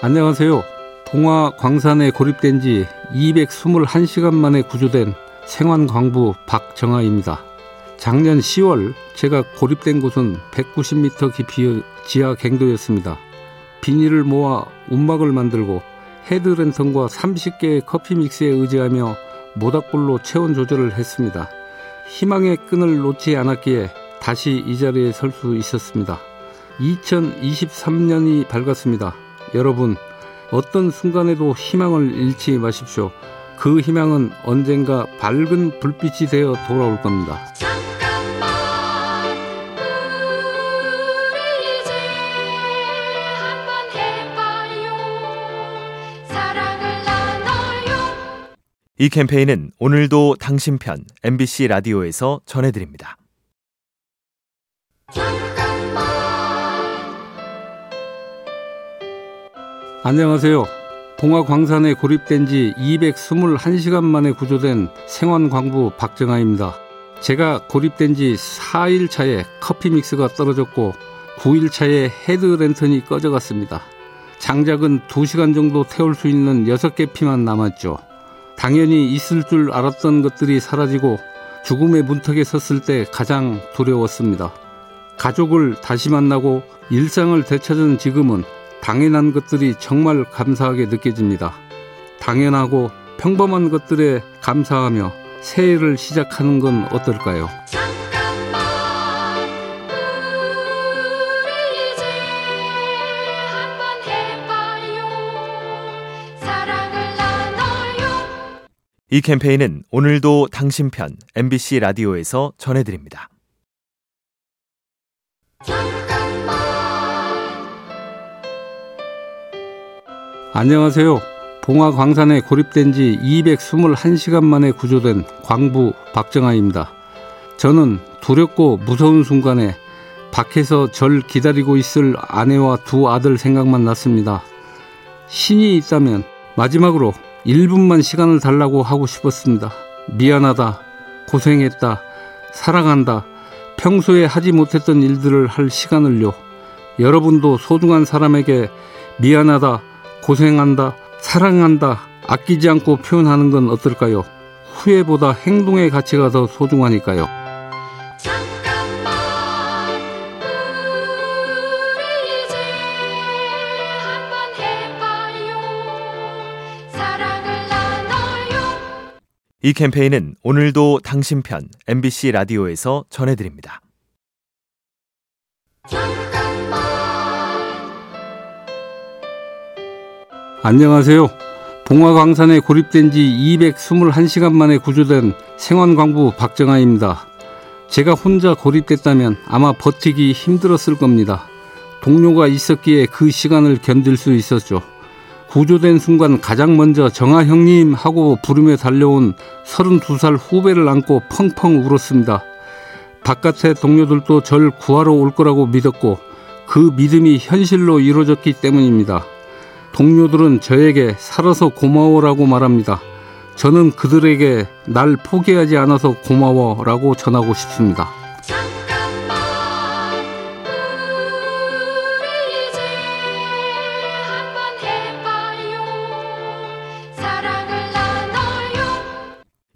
안녕하세요. 동화 광산에 고립된 지 221시간 만에 구조된 생환광부 박정아입니다. 작년 10월 제가 고립된 곳은 190m 깊이의 지하 갱도였습니다. 비닐을 모아 움막을 만들고 헤드랜턴과 30개의 커피 믹스에 의지하며 모닥불로 체온 조절을 했습니다. 희망의 끈을 놓지 않았기에 다시 이 자리에 설 수 있었습니다. 2023년이 밝았습니다. 여러분, 어떤 순간에도 희망을 잃지 마십시오. 그 희망은 언젠가 밝은 불빛이 되어 돌아올 겁니다. 이 캠페인은 오늘도 당신 편 MBC 라디오에서 전해드립니다. 안녕하세요. 봉화 광산에 고립된 지 221시간 만에 구조된 생환 광부 박정아입니다. 제가 고립된 지 4일 차에 커피 믹스가 떨어졌고 9일 차에 헤드랜턴이 꺼져갔습니다. 장작은 2시간 정도 태울 수 있는 6개 피만 남았죠. 당연히 있을 줄 알았던 것들이 사라지고 죽음의 문턱에 섰을 때 가장 두려웠습니다. 가족을 다시 만나고 일상을 되찾은 지금은 당연한 것들이 정말 감사하게 느껴집니다. 당연하고 평범한 것들에 감사하며 새해를 시작하는 건 어떨까요? 이 캠페인은 오늘도 당신 편 MBC 라디오에서 전해드립니다. 안녕하세요. 봉화 광산에 고립된 지 221시간 만에 구조된 광부 박정아입니다. 저는 두렵고 무서운 순간에 밖에서 절 기다리고 있을 아내와 두 아들 생각만 났습니다. 신이 있다면 마지막으로 1분만 시간을 달라고 하고 싶었습니다. 미안하다. 고생했다. 사랑한다. 평소에 하지 못했던 일들을 할 시간을요. 여러분도 소중한 사람에게 미안하다. 고생한다. 사랑한다. 아끼지 않고 표현하는 건 어떨까요? 후회보다 행동의 가치가 더 소중하니까요. 이 캠페인은 오늘도 당신 편 MBC 라디오에서 전해드립니다. 안녕하세요. 봉화 광산에 고립된 지 221시간 만에 구조된 생환광부 박정아입니다. 제가 혼자 고립됐다면 아마 버티기 힘들었을 겁니다. 동료가 있었기에 그 시간을 견딜 수 있었죠. 구조된 순간 가장 먼저 정아 형님 하고 부르며 달려온 32살 후배를 안고 펑펑 울었습니다. 바깥의 동료들도 절 구하러 올 거라고 믿었고 그 믿음이 현실로 이루어졌기 때문입니다. 동료들은 저에게 살아서 고마워라고 말합니다. 저는 그들에게 날 포기하지 않아서 고마워라고 전하고 싶습니다.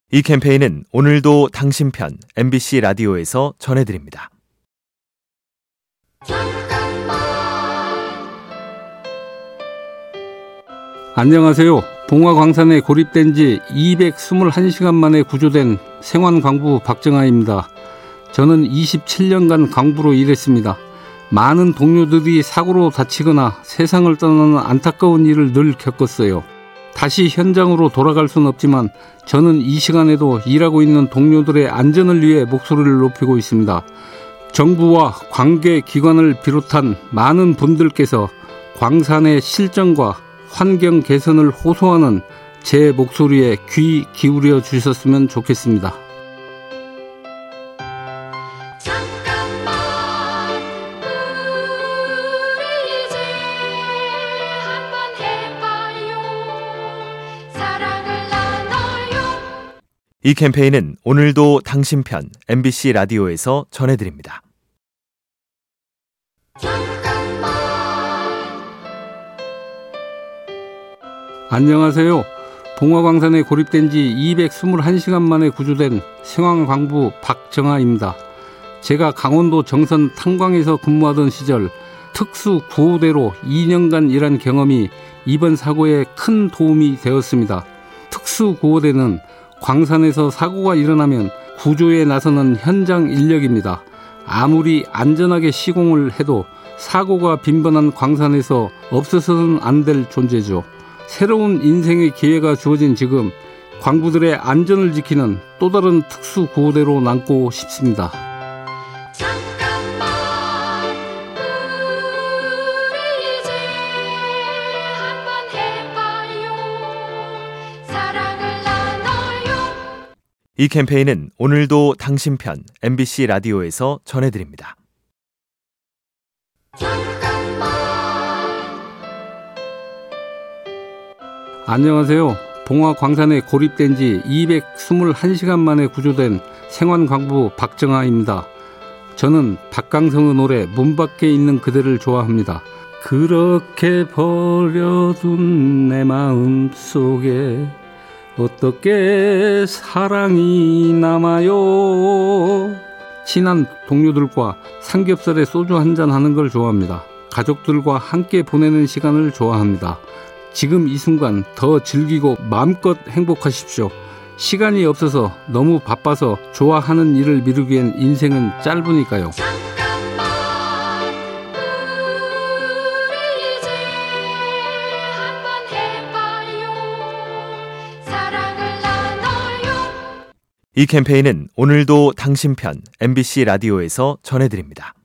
이 캠페인은 오늘도 당신 편 MBC 라디오에서 전해드립니다. 안녕하세요. 봉화광산에 고립된 지 221시간 만에 구조된 생환광부 박정아입니다. 저는 27년간 광부로 일했습니다. 많은 동료들이 사고로 다치거나 세상을 떠나는 안타까운 일을 늘 겪었어요. 다시 현장으로 돌아갈 수는 없지만 저는 이 시간에도 일하고 있는 동료들의 안전을 위해 목소리를 높이고 있습니다. 정부와 관계 기관을 비롯한 많은 분들께서 광산의 실정과 환경 개선을 호소하는 제 목소리에 귀 기울여 주셨으면 좋겠습니다. 이 캠페인은 오늘도 당신 편 MBC 라디오에서 전해드립니다. 안녕하세요. 봉화광산에 고립된 지 221시간 만에 구조된 생황광부 박정아입니다. 제가 강원도 정선 탄광에서 근무하던 시절 특수 구호대로 2년간 일한 경험이 이번 사고에 큰 도움이 되었습니다. 특수 구호대는 광산에서 사고가 일어나면 구조에 나서는 현장 인력입니다. 아무리 안전하게 시공을 해도 사고가 빈번한 광산에서 없어서는 안 될 존재죠. 새로운 인생의 기회가 주어진 지금 광부들의 안전을 지키는 또 다른 특수 구호대로 남고 싶습니다. 이 캠페인은 오늘도 당신 편 MBC 라디오에서 전해드립니다. 안녕하세요. 봉화 광산에 고립된 지 221시간 만에 구조된 생환광부 박정아입니다. 저는 박강성의 노래 문 밖에 있는 그대를 좋아합니다. 그렇게 버려둔 내 마음 속에 어떻게 사랑이 남아요? 친한 동료들과 삼겹살에 소주 한잔 하는 걸 좋아합니다. 가족들과 함께 보내는 시간을 좋아합니다. 지금 이 순간 더 즐기고 마음껏 행복하십시오. 시간이 없어서 너무 바빠서 좋아하는 일을 미루기엔 인생은 짧으니까요. 이 캠페인은 오늘도 당신 편 MBC 라디오에서 전해드립니다.